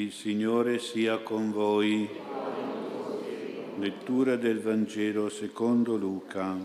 Il Signore sia con voi. Lettura del Vangelo secondo Luca.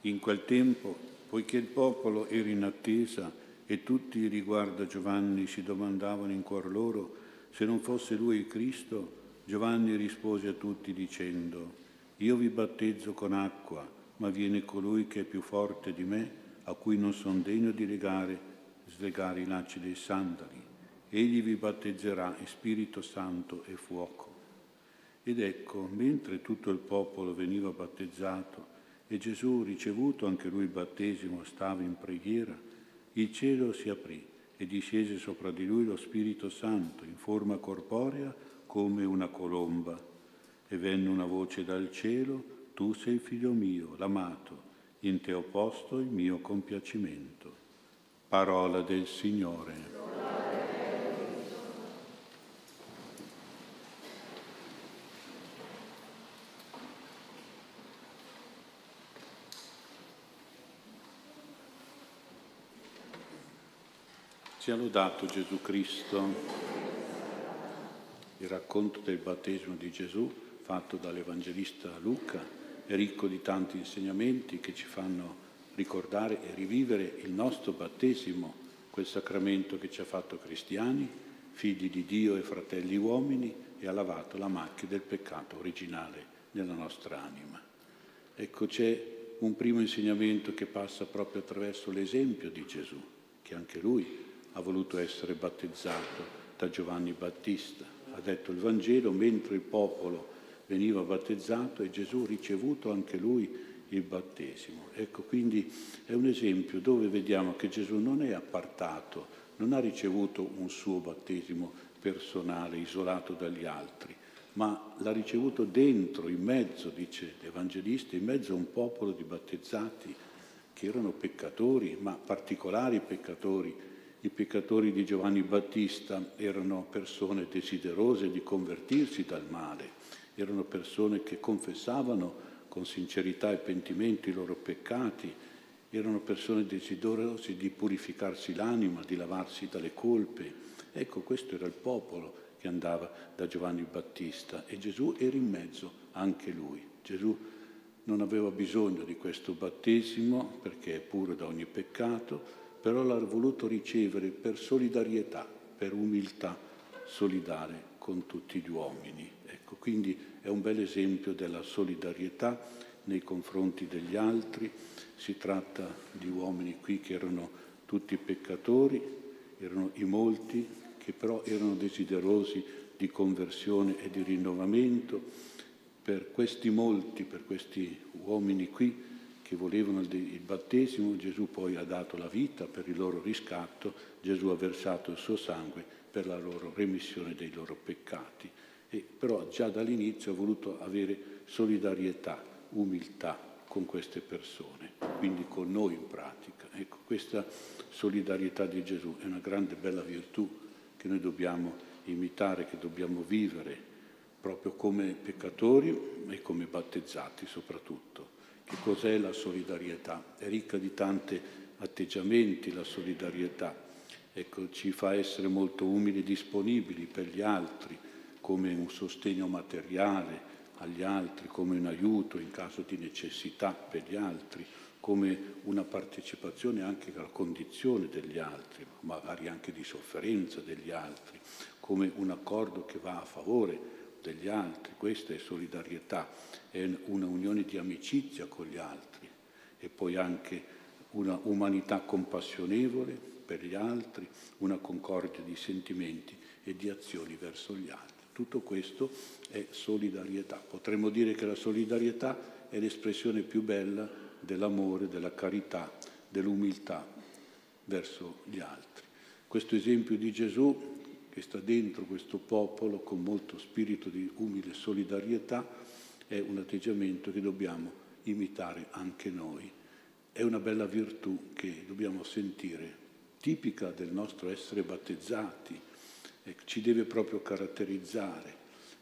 In quel tempo, poiché il popolo era in attesa e tutti riguardo a Giovanni si domandavano in cuor loro se non fosse lui il Cristo, Giovanni rispose a tutti dicendo, io vi battezzo con acqua, ma viene colui che è più forte di me, a cui non sono degno di legare, slegare i lacci dei sandali. Egli vi battezzerà in Spirito Santo e fuoco. Ed ecco, mentre tutto il popolo veniva battezzato e Gesù, ricevuto anche lui il battesimo, stava in preghiera, il cielo si aprì e discese sopra di lui lo Spirito Santo in forma corporea come una colomba. E venne una voce dal cielo, tu sei figlio mio, l'amato, in te ho posto il mio compiacimento. Parola del Signore. Sia lodato Gesù Cristo. Il racconto del battesimo di Gesù fatto dall'Evangelista Luca è ricco di tanti insegnamenti che ci fanno ricordare e rivivere il nostro battesimo, quel sacramento che ci ha fatto cristiani, figli di Dio e fratelli uomini e ha lavato la macchia del peccato originale nella nostra anima. Ecco c'è un primo insegnamento che passa proprio attraverso l'esempio di Gesù, che anche lui ha voluto essere battezzato da Giovanni Battista. Ha detto il Vangelo, mentre il popolo veniva battezzato e Gesù ricevuto anche lui il battesimo. Ecco, quindi è un esempio dove vediamo che Gesù non è appartato, non ha ricevuto un suo battesimo personale, isolato dagli altri, ma l'ha ricevuto dentro, in mezzo, dice l'Evangelista, in mezzo a un popolo di battezzati che erano peccatori, ma particolari peccatori, i peccatori di Giovanni Battista erano persone desiderose di convertirsi dal male, erano persone che confessavano con sincerità e pentimento i loro peccati, erano persone desiderose di purificarsi l'anima, di lavarsi dalle colpe. Ecco, questo era il popolo che andava da Giovanni Battista e Gesù era in mezzo anche lui. Gesù non aveva bisogno di questo battesimo perché è puro da ogni peccato, però l'ha voluto ricevere per solidarietà, per umiltà solidale con tutti gli uomini. Ecco, quindi è un bel esempio della solidarietà nei confronti degli altri. Si tratta di uomini qui che erano tutti peccatori, erano i molti che però erano desiderosi di conversione e di rinnovamento. Per questi molti, per questi uomini qui, che volevano il battesimo, Gesù poi ha dato la vita per il loro riscatto, Gesù ha versato il suo sangue per la loro remissione dei loro peccati. E però già dall'inizio ha voluto avere solidarietà, umiltà con queste persone, quindi con noi in pratica. Ecco, questa solidarietà di Gesù è una grande bella virtù che noi dobbiamo imitare, che dobbiamo vivere proprio come peccatori e come battezzati soprattutto. Che cos'è la solidarietà? È ricca di tanti atteggiamenti la solidarietà. Ecco, ci fa essere molto umili e disponibili per gli altri, come un sostegno materiale agli altri, come un aiuto in caso di necessità per gli altri, come una partecipazione anche alla condizione degli altri, magari anche di sofferenza degli altri, come un accordo che va a favore degli altri, questa è solidarietà, è una unione di amicizia con gli altri e poi anche una umanità compassionevole per gli altri, una concordia di sentimenti e di azioni verso gli altri. Tutto questo è solidarietà. Potremmo dire che la solidarietà è l'espressione più bella dell'amore, della carità, dell'umiltà verso gli altri. Questo esempio di Gesù che sta dentro questo popolo con molto spirito di umile solidarietà è un atteggiamento che dobbiamo imitare anche noi. È una bella virtù che dobbiamo sentire, tipica del nostro essere battezzati, ci deve proprio caratterizzare.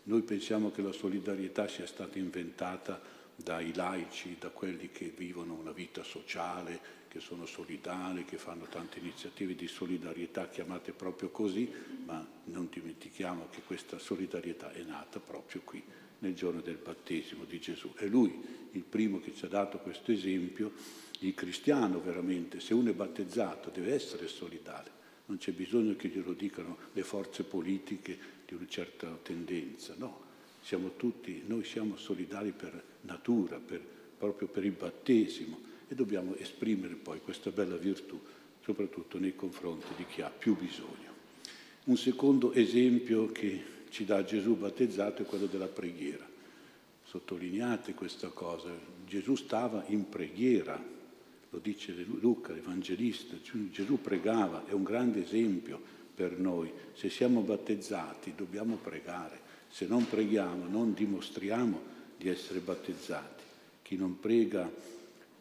Noi pensiamo che la solidarietà sia stata inventata dai laici, da quelli che vivono una vita sociale, che sono solidali, che fanno tante iniziative di solidarietà chiamate proprio così, ma non dimentichiamo che questa solidarietà è nata proprio qui, nel giorno del battesimo di Gesù. È Lui il primo che ci ha dato questo esempio, il cristiano veramente, se uno è battezzato deve essere solidale, non c'è bisogno che glielo dicano le forze politiche di una certa tendenza, no, siamo tutti, noi siamo solidali per natura, per, proprio per il battesimo e dobbiamo esprimere poi questa bella virtù soprattutto nei confronti di chi ha più bisogno. Un secondo esempio che ci dà Gesù battezzato è quello della preghiera. Sottolineate questa cosa, Gesù stava in preghiera, lo dice Luca, l'Evangelista, Gesù pregava, è un grande esempio per noi. Se siamo battezzati dobbiamo pregare, se non preghiamo non dimostriamo di essere battezzati. Chi non prega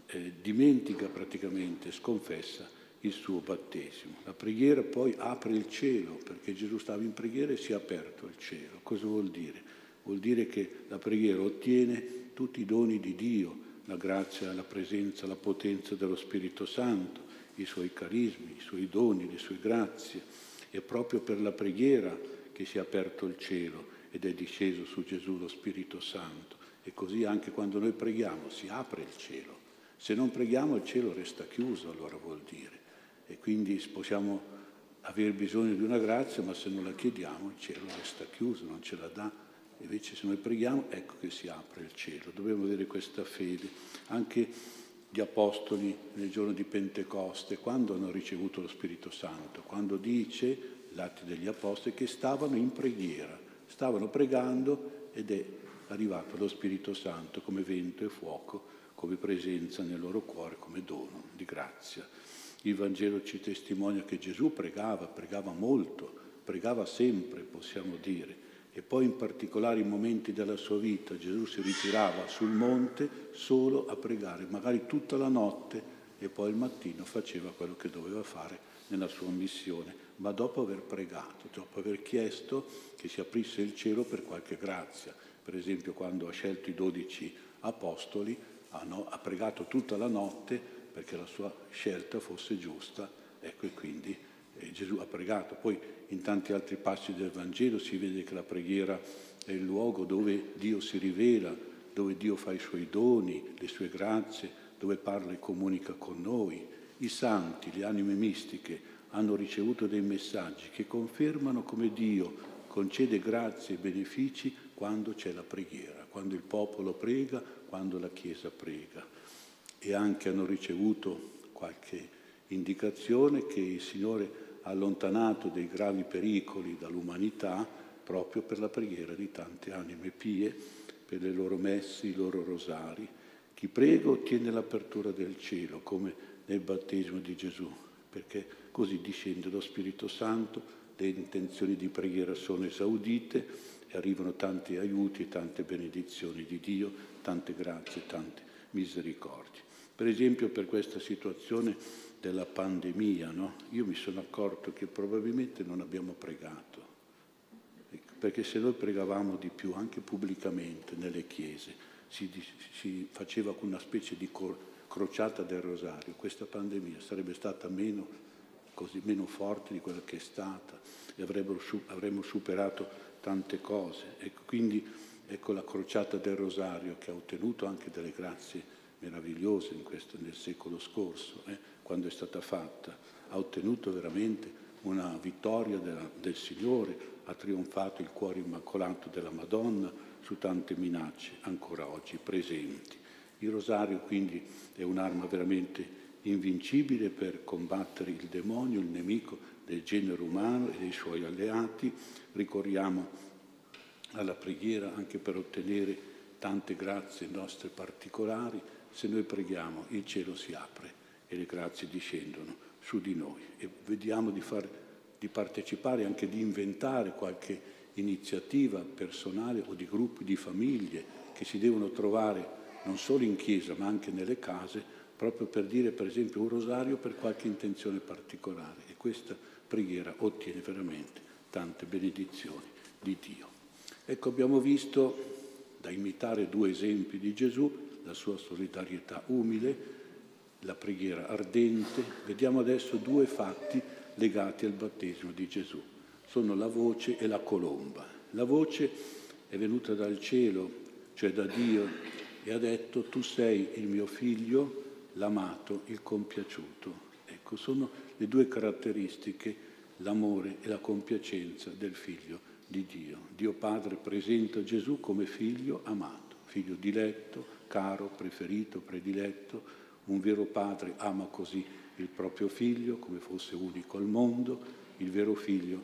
eh, dimentica praticamente, sconfessa il suo battesimo. La preghiera poi apre il cielo, perché Gesù stava in preghiera e si è aperto il cielo. Cosa vuol dire? Vuol dire che la preghiera ottiene tutti i doni di Dio, la grazia, la presenza, la potenza dello Spirito Santo, i suoi carismi, i suoi doni, le sue grazie. È proprio per la preghiera che si è aperto il cielo ed è disceso su Gesù lo Spirito Santo. E così anche quando noi preghiamo si apre il cielo. Se non preghiamo il cielo resta chiuso, allora vuol dire. E quindi possiamo avere bisogno di una grazia, ma se non la chiediamo il cielo resta chiuso, non ce la dà. Invece se noi preghiamo, ecco che si apre il cielo. Dobbiamo avere questa fede. Anche gli apostoli nel giorno di Pentecoste, quando hanno ricevuto lo Spirito Santo, quando dice, l'atti degli apostoli, che stavano in preghiera, stavano pregando ed è arrivato lo Spirito Santo come vento e fuoco come presenza nel loro cuore, come dono di grazia. Il Vangelo ci testimonia che Gesù pregava, pregava molto, pregava sempre, possiamo dire, e poi in particolare in momenti della sua vita Gesù si ritirava sul monte solo a pregare, magari tutta la notte e poi il mattino faceva quello che doveva fare nella sua missione, ma dopo aver pregato, dopo aver chiesto che si aprisse il cielo per qualche grazia. Per esempio quando ha scelto i dodici apostoli, hanno, ha pregato tutta la notte perché la sua scelta fosse giusta, ecco e quindi eh, Gesù ha pregato. Poi in tanti altri passi del Vangelo si vede che la preghiera è il luogo dove Dio si rivela, dove Dio fa i suoi doni, le sue grazie, dove parla e comunica con noi. I santi, le anime mistiche, hanno ricevuto dei messaggi che confermano come Dio concede grazie e benefici quando c'è la preghiera, quando il popolo prega, quando la Chiesa prega e anche hanno ricevuto qualche indicazione che il Signore ha allontanato dei gravi pericoli dall'umanità proprio per la preghiera di tante anime pie, per le loro messe, i loro rosari. Chi prega ottiene l'apertura del cielo, come nel battesimo di Gesù, perché così discende lo Spirito Santo, le intenzioni di preghiera sono esaudite e arrivano tanti aiuti, tante benedizioni di Dio tante grazie, tante misericordie. Per esempio per questa situazione della pandemia, no? io mi sono accorto che probabilmente non abbiamo pregato, ecco, perché se noi pregavamo di più, anche pubblicamente nelle chiese, si, si faceva una specie di crociata del rosario, questa pandemia sarebbe stata meno, così, meno forte di quella che è stata e avremmo superato tante cose. Ecco, quindi Ecco la crociata del Rosario che ha ottenuto anche delle grazie meravigliose questo, nel secolo scorso, eh, quando è stata fatta, ha ottenuto veramente una vittoria della, del Signore, ha trionfato il cuore immacolato della Madonna su tante minacce ancora oggi presenti. Il rosario quindi è un'arma veramente invincibile per combattere il demonio, il nemico del genere umano e dei suoi alleati. Ricorriamo alla preghiera anche per ottenere tante grazie nostre particolari, se noi preghiamo il cielo si apre e le grazie discendono su di noi e vediamo di, far, di partecipare, anche di inventare qualche iniziativa personale o di gruppi di famiglie che si devono trovare non solo in chiesa ma anche nelle case, proprio per dire per esempio un rosario per qualche intenzione particolare e questa preghiera ottiene veramente tante benedizioni di Dio. Ecco, abbiamo visto, da imitare due esempi di Gesù, la sua solidarietà umile, la preghiera ardente. Vediamo adesso due fatti legati al battesimo di Gesù. Sono la voce e la colomba. La voce è venuta dal cielo, cioè da Dio, e ha detto tu sei il mio figlio, l'amato, il compiaciuto. Ecco, sono le due caratteristiche, l'amore e la compiacenza del figlio di Dio. Dio Padre presenta Gesù come figlio amato, figlio diletto, caro, preferito, prediletto. Un vero padre ama così il proprio figlio come fosse unico al mondo, il vero figlio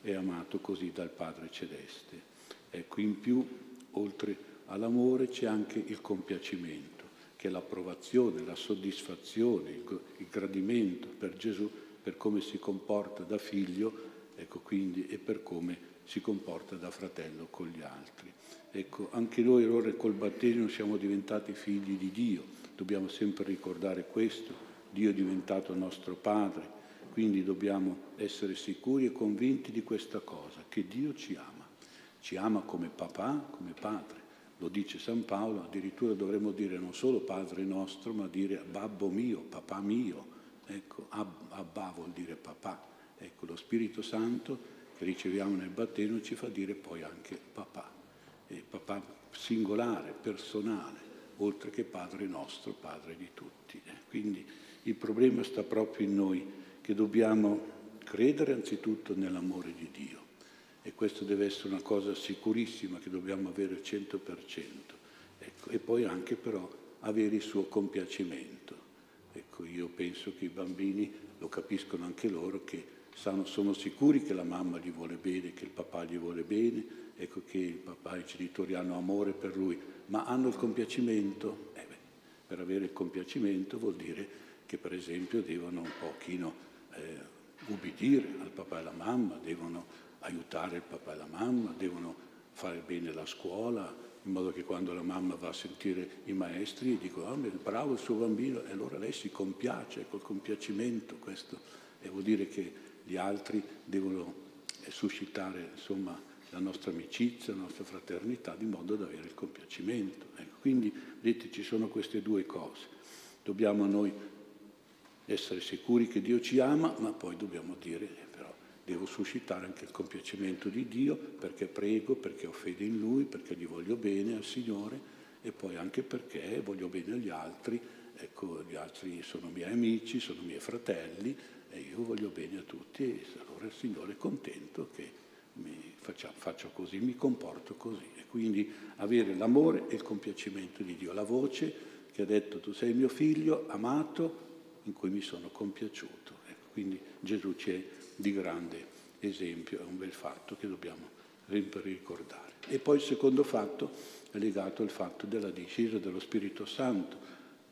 è amato così dal Padre Celeste. Ecco, in più, oltre all'amore, c'è anche il compiacimento, che è l'approvazione, la soddisfazione, il, gradimento per Gesù, per come si comporta da figlio, ecco quindi, e per come si comporta da fratello con gli altri. Ecco, anche noi allora col battesimo siamo diventati figli di Dio, dobbiamo sempre ricordare questo, Dio è diventato nostro Padre, quindi dobbiamo essere sicuri e convinti di questa cosa, che Dio ci ama ci ama come papà, come padre. Lo dice San Paolo, addirittura dovremmo dire non solo Padre nostro, ma dire babbo mio, papà mio. Ecco, Abba vuol dire papà. Ecco, lo Spirito Santo che riceviamo nel battesimo ci fa dire poi anche papà. E papà singolare, personale, oltre che Padre nostro, Padre di tutti. Eh, quindi il problema sta proprio in noi, che dobbiamo credere anzitutto nell'amore di Dio e questo deve essere una cosa sicurissima che dobbiamo avere al 100%. Ecco, e poi anche però avere il suo compiacimento. Ecco, io penso che i bambini lo capiscono anche loro che sanno, sono sicuri che la mamma gli vuole bene, che il papà gli vuole bene, ecco che il papà e i genitori hanno amore per lui, ma hanno il compiacimento? Eh beh, per avere il compiacimento vuol dire che per esempio devono un pochino eh, ubbidire al papà e alla mamma, devono aiutare il papà e la mamma, devono fare bene la scuola, in modo che quando la mamma va a sentire i maestri dicono ah, bravo il suo bambino e allora lei si compiace col compiacimento, questo e vuol dire che gli altri devono eh, suscitare insomma, la nostra amicizia, la nostra fraternità di modo da avere il compiacimento. Ecco, quindi vedete ci sono queste due cose. Dobbiamo noi essere sicuri che Dio ci ama, ma poi dobbiamo dire devo suscitare anche il compiacimento di Dio perché prego, perché ho fede in Lui, perché gli voglio bene al Signore e poi anche perché voglio bene agli altri. Ecco, gli altri sono miei amici, sono miei fratelli e io voglio bene a tutti e allora il Signore è contento che faccia, faccio così, mi comporto così. E quindi avere l'amore e il compiacimento di Dio, la voce che ha detto tu sei mio figlio amato in cui mi sono compiaciuto. Ecco, quindi Gesù ci è di grande esempio, è un bel fatto che dobbiamo ricordare. E poi il secondo fatto è legato al fatto della discesa dello Spirito Santo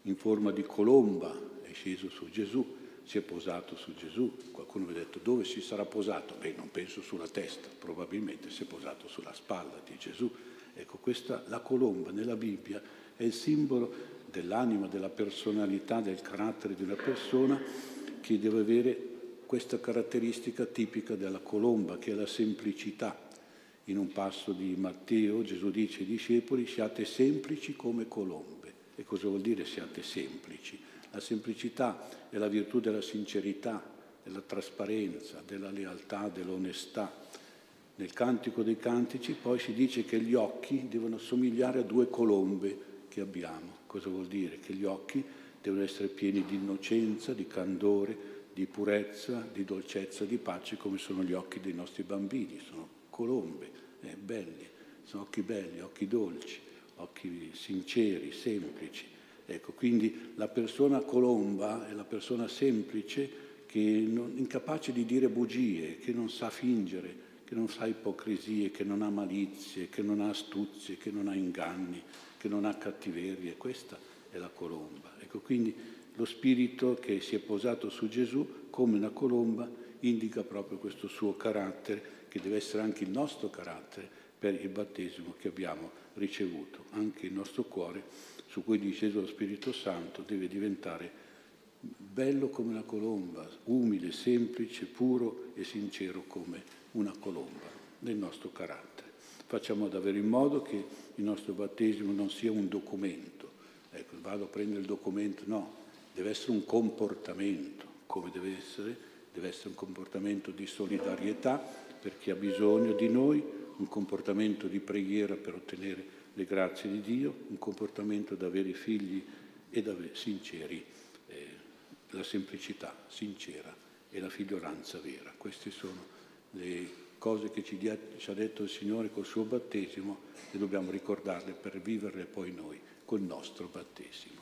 in forma di colomba, è sceso su Gesù, si è posato su Gesù. Qualcuno mi ha detto dove si sarà posato? Beh, non penso sulla testa, probabilmente si è posato sulla spalla di Gesù. Ecco, questa, la colomba nella Bibbia è il simbolo dell'anima, della personalità, del carattere di una persona che deve avere questa caratteristica tipica della colomba, che è la semplicità. In un passo di Matteo Gesù dice ai discepoli siate semplici come colombe. E cosa vuol dire siate semplici? La semplicità è la virtù della sincerità, della trasparenza, della lealtà, dell'onestà. Nel Cantico dei Cantici poi si dice che gli occhi devono somigliare a due colombe che abbiamo. Cosa vuol dire? Che gli occhi devono essere pieni di innocenza, di candore, di purezza, di dolcezza, di pace come sono gli occhi dei nostri bambini, sono colombe, eh, belli, sono occhi belli, occhi dolci, occhi sinceri, semplici. Ecco, quindi la persona colomba è la persona semplice che non, incapace di dire bugie, che non sa fingere, che non sa ipocrisie, che non ha malizie, che non ha astuzie, che non ha inganni, che non ha cattiverie. Questa è la colomba. Ecco, quindi lo spirito che si è posato su Gesù come una colomba indica proprio questo suo carattere, che deve essere anche il nostro carattere per il battesimo che abbiamo ricevuto. Anche il nostro cuore, su cui disceso lo Spirito Santo, deve diventare bello come una colomba, umile, semplice, puro e sincero come una colomba del nostro carattere. Facciamo davvero in modo che il nostro battesimo non sia un documento. Ecco, vado a prendere il documento, no, deve essere un comportamento, come deve essere, deve essere un comportamento di solidarietà per chi ha bisogno di noi, un comportamento di preghiera per ottenere le grazie di Dio, un comportamento da veri figli e da sinceri, eh, la semplicità sincera e la figliolanza vera. Queste sono le cose che ci, ci ha detto il Signore col suo battesimo e dobbiamo ricordarle per viverle poi noi col nostro battesimo.